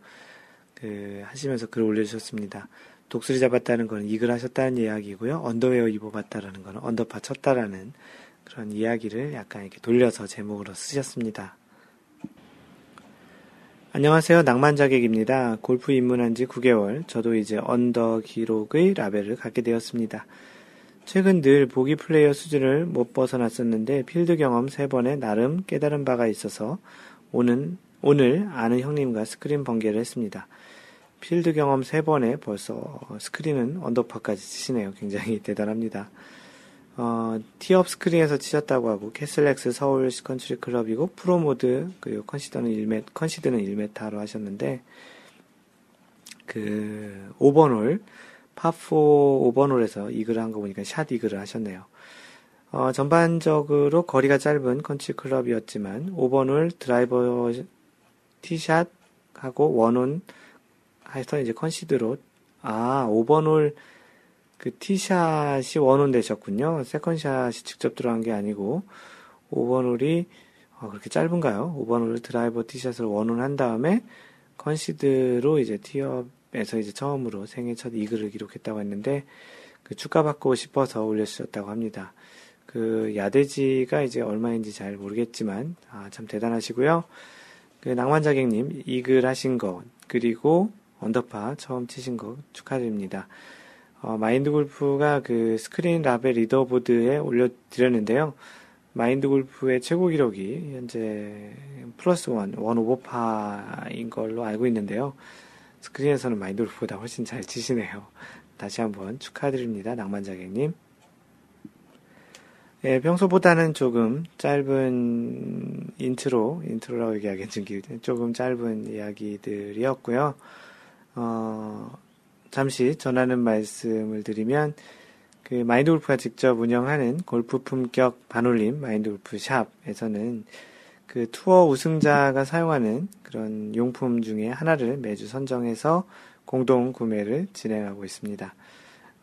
그 하시면서 글 올려주셨습니다. 독수리 잡았다는 것은 이글 하셨다는 이야기고요. 언더웨어 입어봤다라는 것은 언더파 쳤다라는 그런 이야기를 약간 이렇게 돌려서 제목으로 쓰셨습니다. 안녕하세요. 낭만자객입니다. 골프 입문한 지 9개월, 저도 이제 언더 기록의 라베를 갖게 되었습니다. 최근 늘 보기 플레이어 수준을 못 벗어났었는데 필드 경험 3번에 나름 깨달은 바가 있어서 오는, 오늘 아는 형님과 스크린 번개를 했습니다. 필드 경험 3번에 벌써 스크린은 언더파까지 치시네요. 굉장히 대단합니다. 어, 티업 스크린에서 치셨다고 하고 캐슬렉스 서울 컨트리 클럽이고 pro mode 그리고 컨시드는 1m 컨시드는 1m로 하셨는데 그 5번 홀 파4 5번 홀에서 이글을 한거 보니까 샷 이글을 하셨네요. 어, 전반적으로 거리가 짧은 컨트리 클럽이었지만 5번 홀 드라이버 티샷 하고 one on 해서 이제 컨시드로 아 5번 홀 그 티샷이 one on 되셨군요. second 샷이 직접 들어간 게 아니고 5번 홀이 어, 그렇게 짧은가요? 5번 홀 드라이버 티샷을 one on 한 다음에 컨시드로 이제 티업 에서 이제 처음으로 생애 첫 이글을 기록했다고 했는데 그 축하받고 싶어서 올려주셨다고 합니다. 그 야대지가 이제 얼마인지 잘 모르겠지만 아, 참 대단하시고요. 그 낭만자객님 이글 하신 거 그리고 언더파 처음 치신 거 축하드립니다. 어, 마인드 골프가 그 스크린 라베 leaderboard에 올려드렸는데요. 마인드 골프의 최고 기록이 현재 플러스 one, one 오버파인 걸로 알고 있는데요. 스크린에서는 마인드 골프보다 훨씬 잘 치시네요. 다시 한번 축하드립니다. 낭만자객님. 예, 평소보다는 조금 짧은 intro, intro라고 얘기하겠지, 조금 짧은 이야기들이었고요. 어, 잠시 전하는 말씀을 드리면, 그 마인드 골프가 직접 운영하는 골프 품격 반올림 마인드 골프 샵에서는 그 투어 우승자가 사용하는 그런 용품 중에 하나를 매주 선정해서 공동 구매를 진행하고 있습니다.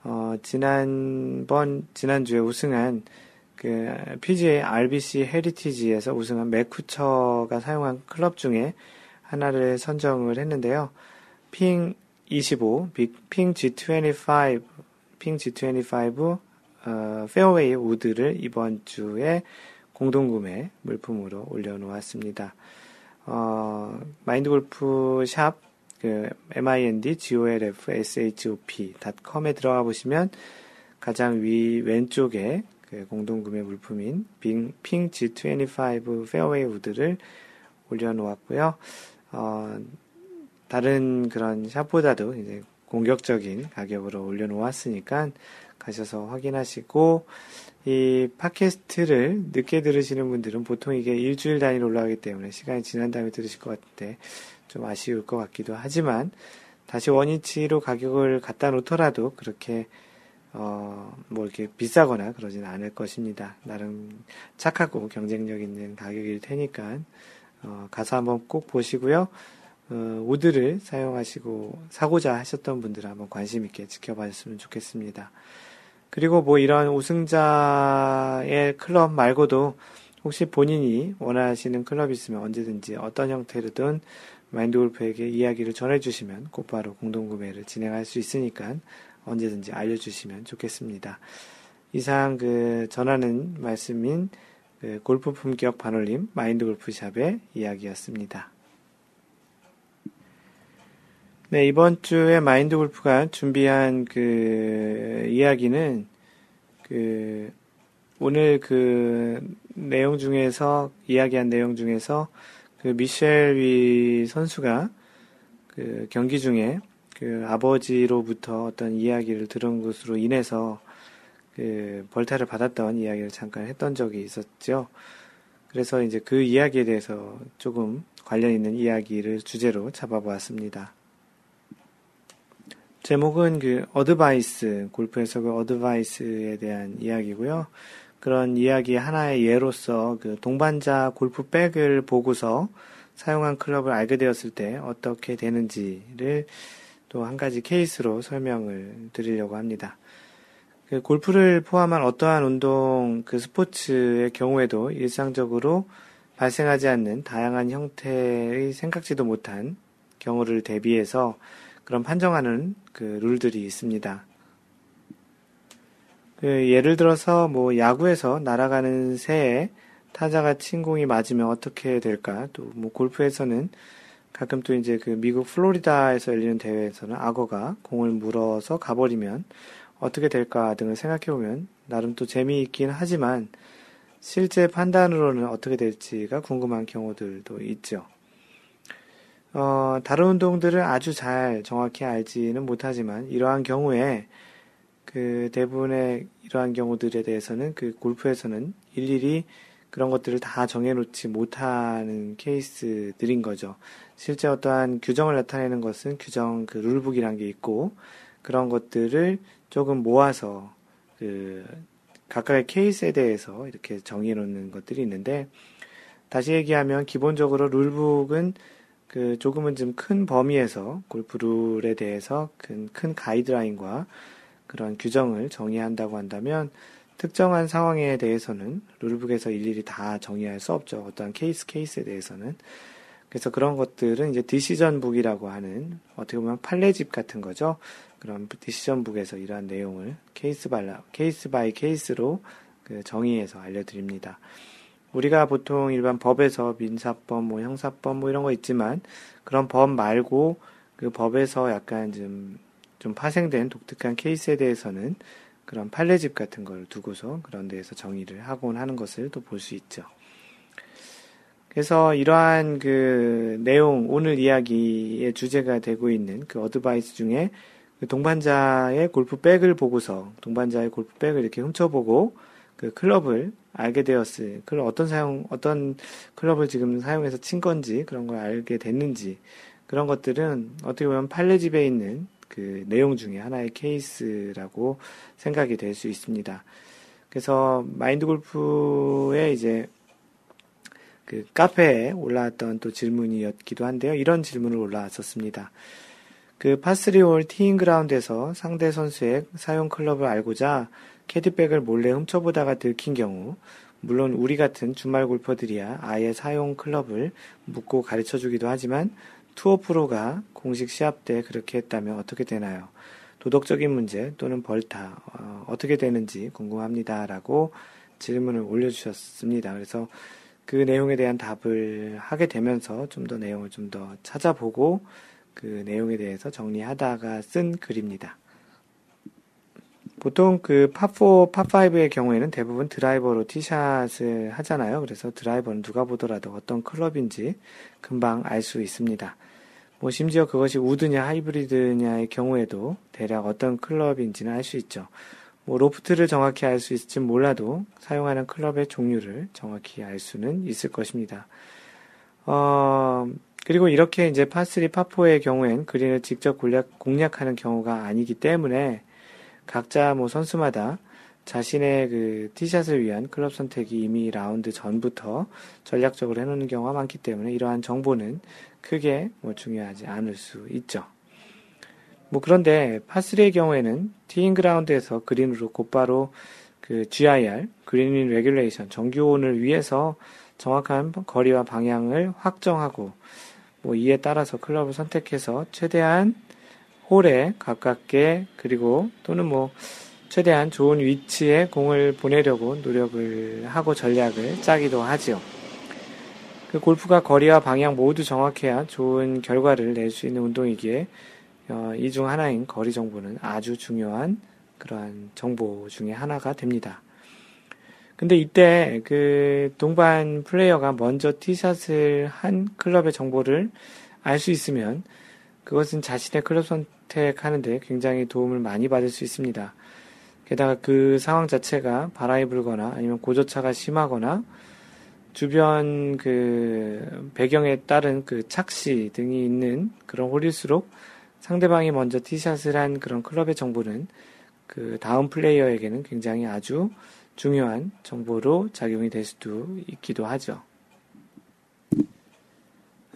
어, 지난번, 지난주에 우승한 그 PGA RBC 헤리티지에서 우승한 맷 쿠처가 사용한 클럽 중에 하나를 선정을 했는데요. 핑 25, 핑 G25, 핑 G25 어, 페어웨이 우드를 이번 주에 공동구매 물품으로 올려놓았습니다. 어, 마인드 골프 샵, 그, mindgolfshop.com에 들어가 보시면 가장 위 왼쪽에 그 공동구매 물품인 핑, 핑 G25 페어웨이 우드를 올려놓았고요. 어, 다른 그런 샵보다도 이제 공격적인 가격으로 올려놓았으니까 가셔서 확인하시고 이 팟캐스트를 늦게 들으시는 분들은 보통 이게 일주일 단위로 올라가기 때문에 시간이 지난 다음에 들으실 것 같은데 좀 아쉬울 것 같기도 하지만 다시 원위치로 가격을 갖다 놓더라도 그렇게 어, 뭐 이렇게 비싸거나 그러진 않을 것입니다. 나름 착하고 경쟁력 있는 가격일 테니까 어, 가서 한번 꼭 보시고요. 어, 우드를 사용하시고 사고자 하셨던 분들은 한번 관심 있게 지켜봤으면 좋겠습니다. 그리고 뭐 이런 우승자의 클럽 말고도 혹시 본인이 원하시는 클럽이 있으면 언제든지 어떤 형태로든 마인드 골프에게 이야기를 전해주시면 곧바로 공동구매를 진행할 수 있으니까 언제든지 알려주시면 좋겠습니다. 이상 그 전하는 말씀인 그 골프 품격 반올림 마인드 골프샵의 이야기였습니다. 네, 이번 주에 마인드 골프가 준비한 그 이야기는 그 오늘 그 내용 중에서 이야기한 내용 중에서 그 미셸 위 선수가 그 경기 중에 그 아버지로부터 어떤 이야기를 들은 것으로 인해서 그 벌타를 받았던 이야기를 잠깐 했던 적이 있었죠. 그래서 이제 그 이야기에 대해서 조금 관련 있는 이야기를 주제로 잡아보았습니다. 제목은 그 어드바이스, 골프에서 그 어드바이스에 대한 이야기고요. 그런 이야기 하나의 예로서 그 동반자 골프 백을 보고서 사용한 클럽을 알게 되었을 때 어떻게 되는지를 또 한 가지 케이스로 설명을 드리려고 합니다. 그 골프를 포함한 어떠한 운동, 그 스포츠의 경우에도 일상적으로 발생하지 않는 다양한 형태의 생각지도 못한 경우를 대비해서 그런 판정하는 그 룰들이 있습니다. 그 예를 들어서 뭐 야구에서 날아가는 새에 타자가 친 공이 맞으면 어떻게 될까? 또 뭐 골프에서는 가끔 또 이제 그 미국 플로리다에서 열리는 대회에서는 악어가 공을 물어서 가버리면 어떻게 될까 등을 생각해 보면 나름 또 재미있긴 하지만 실제 판단으로는 어떻게 될지가 궁금한 경우들도 있죠. 어, 다른 운동들을 아주 잘 정확히 알지는 못하지만 이러한 경우에 그 대부분의 이러한 경우들에 대해서는 그 골프에서는 일일이 그런 것들을 다 정해놓지 못하는 케이스들인 거죠. 실제 어떠한 규정을 나타내는 것은 규정 그 룰북이란 게 있고 그런 것들을 조금 모아서 그 각각의 케이스에 대해서 이렇게 정해 놓는 것들이 있는데 다시 얘기하면 기본적으로 룰북은 그 조금은 좀 큰 범위에서 골프 룰에 대해서 큰, 큰 가이드라인과 그런 규정을 정의한다고 한다면 특정한 상황에 대해서는 룰북에서 일일이 다 정의할 수 없죠. 어떠한 케이스 케이스에 대해서는. 그래서 그런 것들은 이제 디시전 북이라고 하는 어떻게 보면 판례집 같은 거죠. 그런 디시전 북에서 이러한 내용을 케이스 by case로 그 정의해서 알려드립니다. 우리가 보통 일반 법에서 민사법, 뭐 형사법 뭐 이런 거 있지만 그런 법 말고 그 법에서 약간 좀, 좀 파생된 독특한 케이스에 대해서는 그런 판례집 같은 걸 두고서 그런 데에서 정의를 하곤 하는 것을 또 볼 수 있죠. 그래서 이러한 그 내용, 오늘 이야기의 주제가 되고 있는 그 어드바이스 중에 그 동반자의 골프백을 보고서 동반자의 골프백을 이렇게 훔쳐보고 그 클럽을 알게 되었을, 그 어떤 사용, 어떤 클럽을 지금 사용해서 친 건지 그런 걸 알게 됐는지 그런 것들은 어떻게 보면 판례집에 있는 그 내용 중에 하나의 케이스라고 생각이 될 수 있습니다. 그래서 마인드 골프의 이제 그 카페에 올라왔던 또 질문이었기도 한데요. 이런 질문을 올라왔었습니다. 그 파스리홀 티인 그라운드에서 상대 선수의 사용 클럽을 알고자 캐디백을 몰래 훔쳐보다가 들킨 경우, 물론 우리 같은 주말 골퍼들이야 아예 사용 클럽을 묻고 가르쳐 주기도 하지만 투어 프로가 공식 시합 때 그렇게 했다면 어떻게 되나요? 도덕적인 문제 또는 벌타 어, 떻게 되는지 궁금합니다. 라고 질문을 올려주셨습니다. 그래서 그 내용에 대한 답을 하게 되면서 좀 더 내용을 좀 더 찾아보고 그 내용에 대해서 정리하다가 쓴 글입니다. 보통 그 파4, 파5의 경우에는 대부분 드라이버로 티샷을 하잖아요. 그래서 드라이버는 누가 보더라도 어떤 클럽인지 금방 알 수 있습니다. 뭐 심지어 그것이 우드냐 하이브리드냐의 경우에도 대략 어떤 클럽인지는 알 수 있죠. 뭐 로프트를 정확히 알 수 있을지 몰라도 사용하는 클럽의 종류를 정확히 알 수는 있을 것입니다. 어, 그리고 이렇게 이제 파3, 파4의 경우엔 그린을 직접 공략, 공략하는 경우가 아니기 때문에 각자 뭐 선수마다 자신의 그 티샷을 위한 클럽 선택이 이미 라운드 전부터 전략적으로 해놓는 경우가 많기 때문에 이러한 정보는 크게 뭐 중요하지 않을 수 있죠. 뭐 그런데 파3의 경우에는 teeing ground에서 그린으로 곧바로 그 GIR, green regulation, 정규온을 위해서 정확한 거리와 방향을 확정하고 뭐 이에 따라서 클럽을 선택해서 최대한 홀에 가깝게 그리고 또는 뭐 최대한 좋은 위치에 공을 보내려고 노력을 하고 전략을 짜기도 하지요. 그 골프가 거리와 방향 모두 정확해야 좋은 결과를 낼 수 있는 운동이기에 어, 이중 하나인 거리 정보는 아주 중요한 그러한 정보 중에 하나가 됩니다. 근데 이때 그 동반 플레이어가 먼저 티샷을 한 클럽의 정보를 알 수 있으면 그것은 자신의 클럽 선택하는데 굉장히 도움을 많이 받을 수 있습니다. 게다가 그 상황 자체가 바람이 불거나 아니면 고저차가 심하거나 주변 그 배경에 따른 그 착시 등이 있는 그런 홀일수록 상대방이 먼저 티샷을 한 그런 클럽의 정보는 그 다음 플레이어에게는 굉장히 아주 중요한 정보로 작용이 될 수도 있기도 하죠.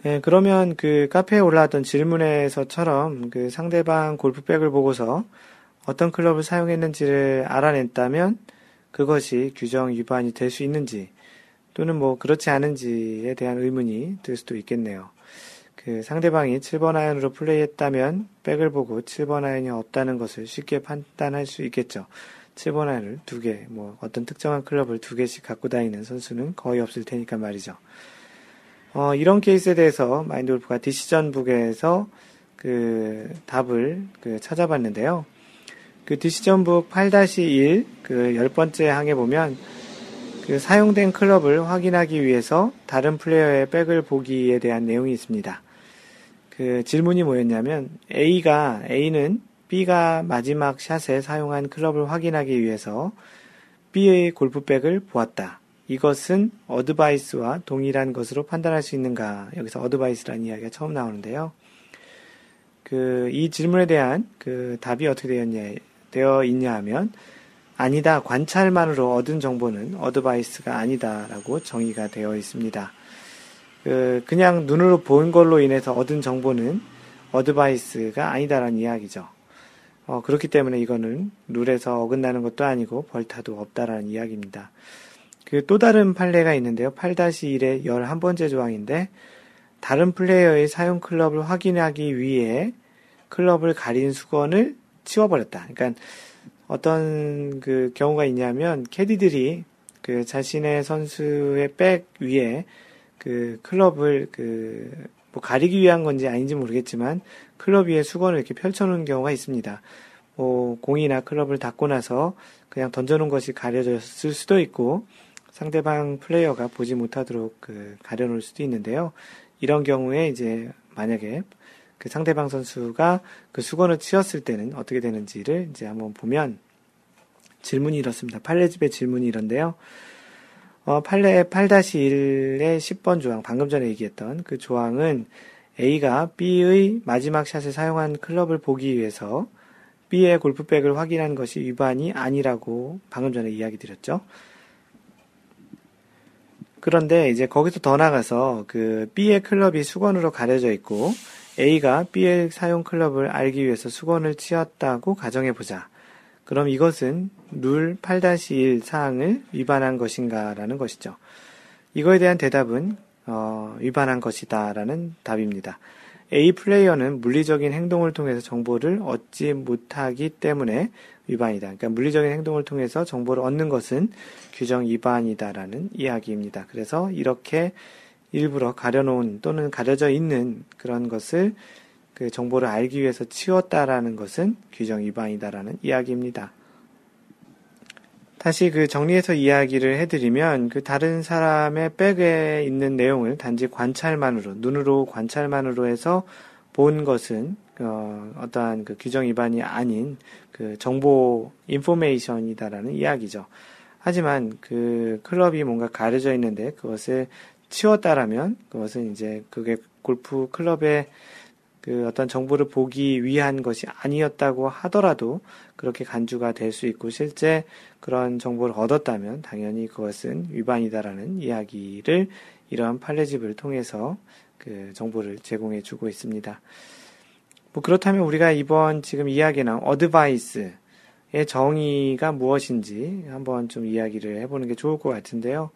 네, 그러면 그 카페에 올라왔던 질문에서처럼 그 상대방 골프백을 보고서 어떤 클럽을 사용했는지를 알아냈다면 그것이 규정 위반이 될 수 있는지 또는 뭐 그렇지 않은지에 대한 의문이 들 수도 있겠네요. 그 상대방이 7번 아이언으로 플레이했다면 백을 보고 7번 아이언이 없다는 것을 쉽게 판단할 수 있겠죠. 7번 아이언을 두 개, 뭐 어떤 특정한 클럽을 두 개씩 갖고 다니는 선수는 거의 없을 테니까 말이죠. 어, 이런 케이스에 대해서 마인드 골프가 decision book에서 그 답을 그 찾아봤는데요. 그 decision book 8-1 그 열 번째 항에 보면 그 사용된 클럽을 확인하기 위해서 다른 플레이어의 백을 보기에 대한 내용이 있습니다. 그 질문이 뭐였냐면 A가 A는 B가 마지막 샷에 사용한 클럽을 확인하기 위해서 B의 골프백을 보았다. 이것은 어드바이스와 동일한 것으로 판단할 수 있는가? 여기서 어드바이스라는 이야기가 처음 나오는데요. 그, 이 질문에 대한 그 답이 어떻게 되었냐, 되어 있냐 하면, 아니다. 관찰만으로 얻은 정보는 어드바이스가 아니다라고 정의가 되어 있습니다. 그 그냥 눈으로 본 걸로 인해서 얻은 정보는 어드바이스가 아니다라는 이야기죠. 어, 그렇기 때문에 이거는 룰에서 어긋나는 것도 아니고 벌타도 없다라는 이야기입니다. 그 또 다른 판례가 있는데요. 8-1의 11번째 조항인데 다른 플레이어의 사용 클럽을 확인하기 위해 클럽을 가린 수건을 치워버렸다. 그러니까 어떤 그 경우가 있냐면 캐디들이 그 자신의 선수의 백 위에 그 클럽을 그 뭐 가리기 위한 건지 아닌지 모르겠지만 클럽 위에 수건을 이렇게 펼쳐놓은 경우가 있습니다. 뭐 공이나 클럽을 닫고 나서 그냥 던져놓은 것이 가려졌을 수도 있고 상대방 플레이어가 보지 못하도록 그 가려놓을 수도 있는데요. 이런 경우에 이제 만약에 그 상대방 선수가 그 수건을 치었을 때는 어떻게 되는지를 이제 한번 보면 질문이 이렇습니다. 팔레집의 질문이 이런데요. 어, 팔레 8-1의 10번 조항, 방금 전에 얘기했던 그 조항은 A가 B의 마지막 샷에 사용한 클럽을 보기 위해서 B의 골프백을 확인한 것이 위반이 아니라고 방금 전에 이야기 드렸죠. 그런데 이제 거기서 더 나가서 그 B의 클럽이 수건으로 가려져 있고 A가 B의 사용 클럽을 알기 위해서 수건을 치었다고 가정해 보자. 그럼 이것은 룰 8-1 사항을 위반한 것인가라는 것이죠. 이거에 대한 대답은 어, 위반한 것이다라는 답입니다. A 플레이어는 물리적인 행동을 통해서 정보를 얻지 못하기 때문에 위반이다. 그러니까 물리적인 행동을 통해서 정보를 얻는 것은 규정 위반이다라는 이야기입니다. 그래서 이렇게 일부러 가려놓은 또는 가려져 있는 그런 것을 그 정보를 알기 위해서 치웠다라는 것은 규정 위반이다라는 이야기입니다. 다시 그 정리해서 이야기를 해드리면 그 다른 사람의 백에 있는 내용을 단지 관찰만으로 눈으로 관찰만으로 해서 본 것은 어, 어떠한 그 규정 위반이 아닌 그 정보 인포메이션이다라는 이야기죠. 하지만 그 클럽이 뭔가 가려져 있는데 그것을 치웠다라면 그것은 이제 그게 골프 클럽의 그 어떤 정보를 보기 위한 것이 아니었다고 하더라도 그렇게 간주가 될 수 있고 실제 그런 정보를 얻었다면 당연히 그것은 위반이다라는 이야기를 이러한 판례집을 통해서 그 정보를 제공해 주고 있습니다. 뭐 그렇다면 우리가 이번 지금 이야기 나온 어드바이스의 정의가 무엇인지 한번 좀 이야기를 해보는 게 좋을 것 같은데요.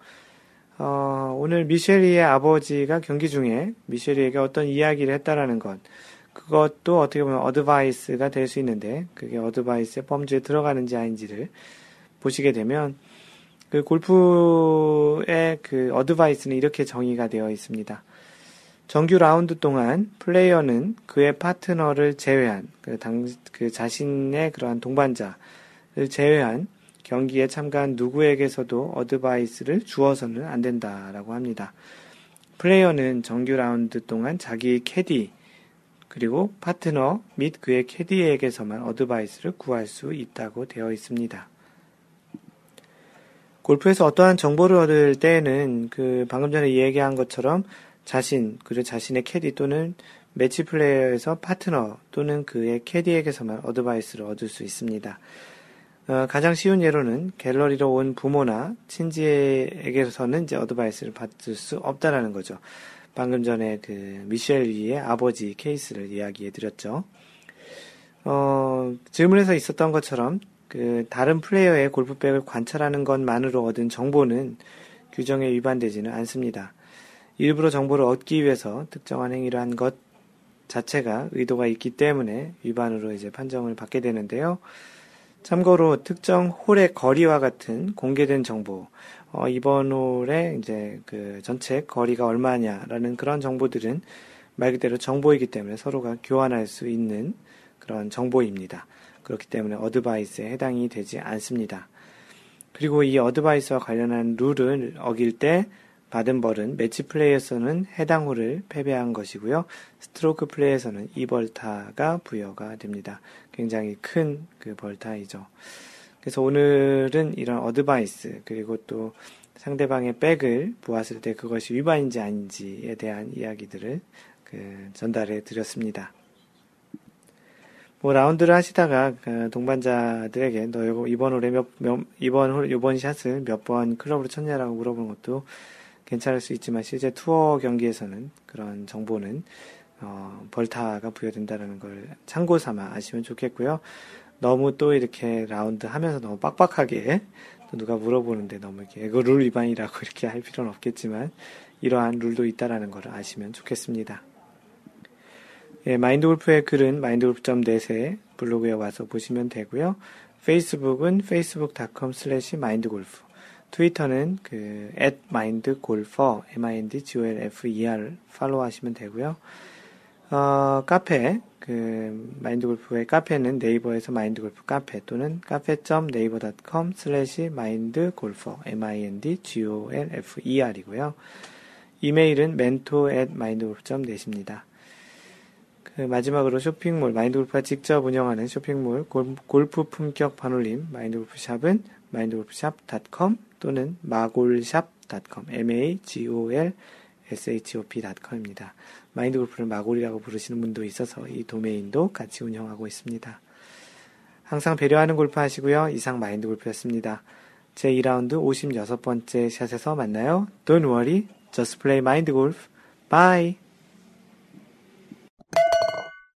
어, 오늘 미셸위의 아버지가 경기 중에 미셸위에게 어떤 이야기를 했다라는 것, 그것도 어떻게 보면 어드바이스가 될 수 있는데, 그게 어드바이스의 범주에 들어가는지 아닌지를 보시게 되면, 그 골프의 그 어드바이스는 이렇게 정의가 되어 있습니다. 정규 라운드 동안 플레이어는 그의 파트너를 제외한, 그, 당, 그 자신의 그러한 동반자를 제외한 경기에 참가한 누구에게서도 어드바이스를 주어서는 안 된다라고 합니다. 플레이어는 정규 라운드 동안 자기 캐디, 그리고 파트너 및 그의 캐디에게서만 어드바이스를 구할 수 있다고 되어 있습니다. 골프에서 어떠한 정보를 얻을 때에는 그 방금 전에 얘기한 것처럼 자신, 그리고 자신의 캐디 또는 매치 플레이에서 파트너 또는 그의 캐디에게서만 어드바이스를 얻을 수 있습니다. 어, 가장 쉬운 예로는 갤러리로 온 부모나 친지에게서는 이제 어드바이스를 받을 수 없다라는 거죠. 방금 전에 그 미셸 리의 아버지 케이스를 이야기해 드렸죠. 어, 질문에서 있었던 것처럼 그 다른 플레이어의 골프백을 관찰하는 것만으로 얻은 정보는 규정에 위반되지는 않습니다. 일부러 정보를 얻기 위해서 특정한 행위를 한 것 자체가 의도가 있기 때문에 위반으로 이제 판정을 받게 되는데요. 참고로 특정 홀의 거리와 같은 공개된 정보, 어, 이번 홀에 이제 그 전체 거리가 얼마냐라는 그런 정보들은 말 그대로 정보이기 때문에 서로가 교환할 수 있는 그런 정보입니다. 그렇기 때문에 어드바이스에 해당이 되지 않습니다. 그리고 이 어드바이스와 관련한 룰을 어길 때 받은 벌은 매치 플레이에서는 해당 홀을 패배한 것이고요. 스트로크 플레이에서는 이 벌타가 부여가 됩니다. 굉장히 큰 그 벌타이죠. 그래서 오늘은 이런 어드바이스 그리고 또 상대방의 백을 보았을 때 그것이 위반인지 아닌지에 대한 이야기들을 그 전달해 드렸습니다. 뭐 라운드를 하시다가 그 동반자들에게 너 이번 홀에 몇, 몇 이번 홀 이번 샷을 몇 번 클럽으로 쳤냐라고 물어보는 것도 괜찮을 수 있지만 실제 투어 경기에서는 그런 정보는 어, 벌타가 부여된다는 걸 참고 삼아 아시면 좋겠고요. 너무 또 이렇게 라운드 하면서 너무 빡빡하게 또 누가 물어보는데 너무 이렇게 이거 룰 위반이라고 이렇게 할 필요는 없겠지만 이러한 룰도 있다라는 걸 아시면 좋겠습니다. 예, 마인드 골프의 글은 마인드골프.net에 블로그에 와서 보시면 되고요. 페이스북은 facebook.com slash mindgolf 트위터는 그 mindgolfer m-i-n-d-g-o-l-f-e-r 팔로우 하시면 되고요. 어, 카페 그 마인드골프의 카페는 네이버에서 마인드골프 카페 또는 cafe.naver.com 슬래시 mindgolfer m-i-n-d-g-o-l-f-e-r이고요. 이메일은 mentor at mindgolf.net입니다. 그 마지막으로 쇼핑몰 마인드골프가 직접 운영하는 쇼핑몰 골프 품격 반올림 마인드골프 샵은 마인드골프샵.com 또는 마골샵.com m-a-g-o-l shop.com입니다. 마인드 골프를 마골이라고 부르시는 분도 있어서 이 도메인도 같이 운영하고 있습니다. 항상 배려하는 골프 하시고요. 이상 마인드 골프였습니다. 제 2라운드 56번째 샷에서 만나요. Don't worry, just play mind golf. Bye!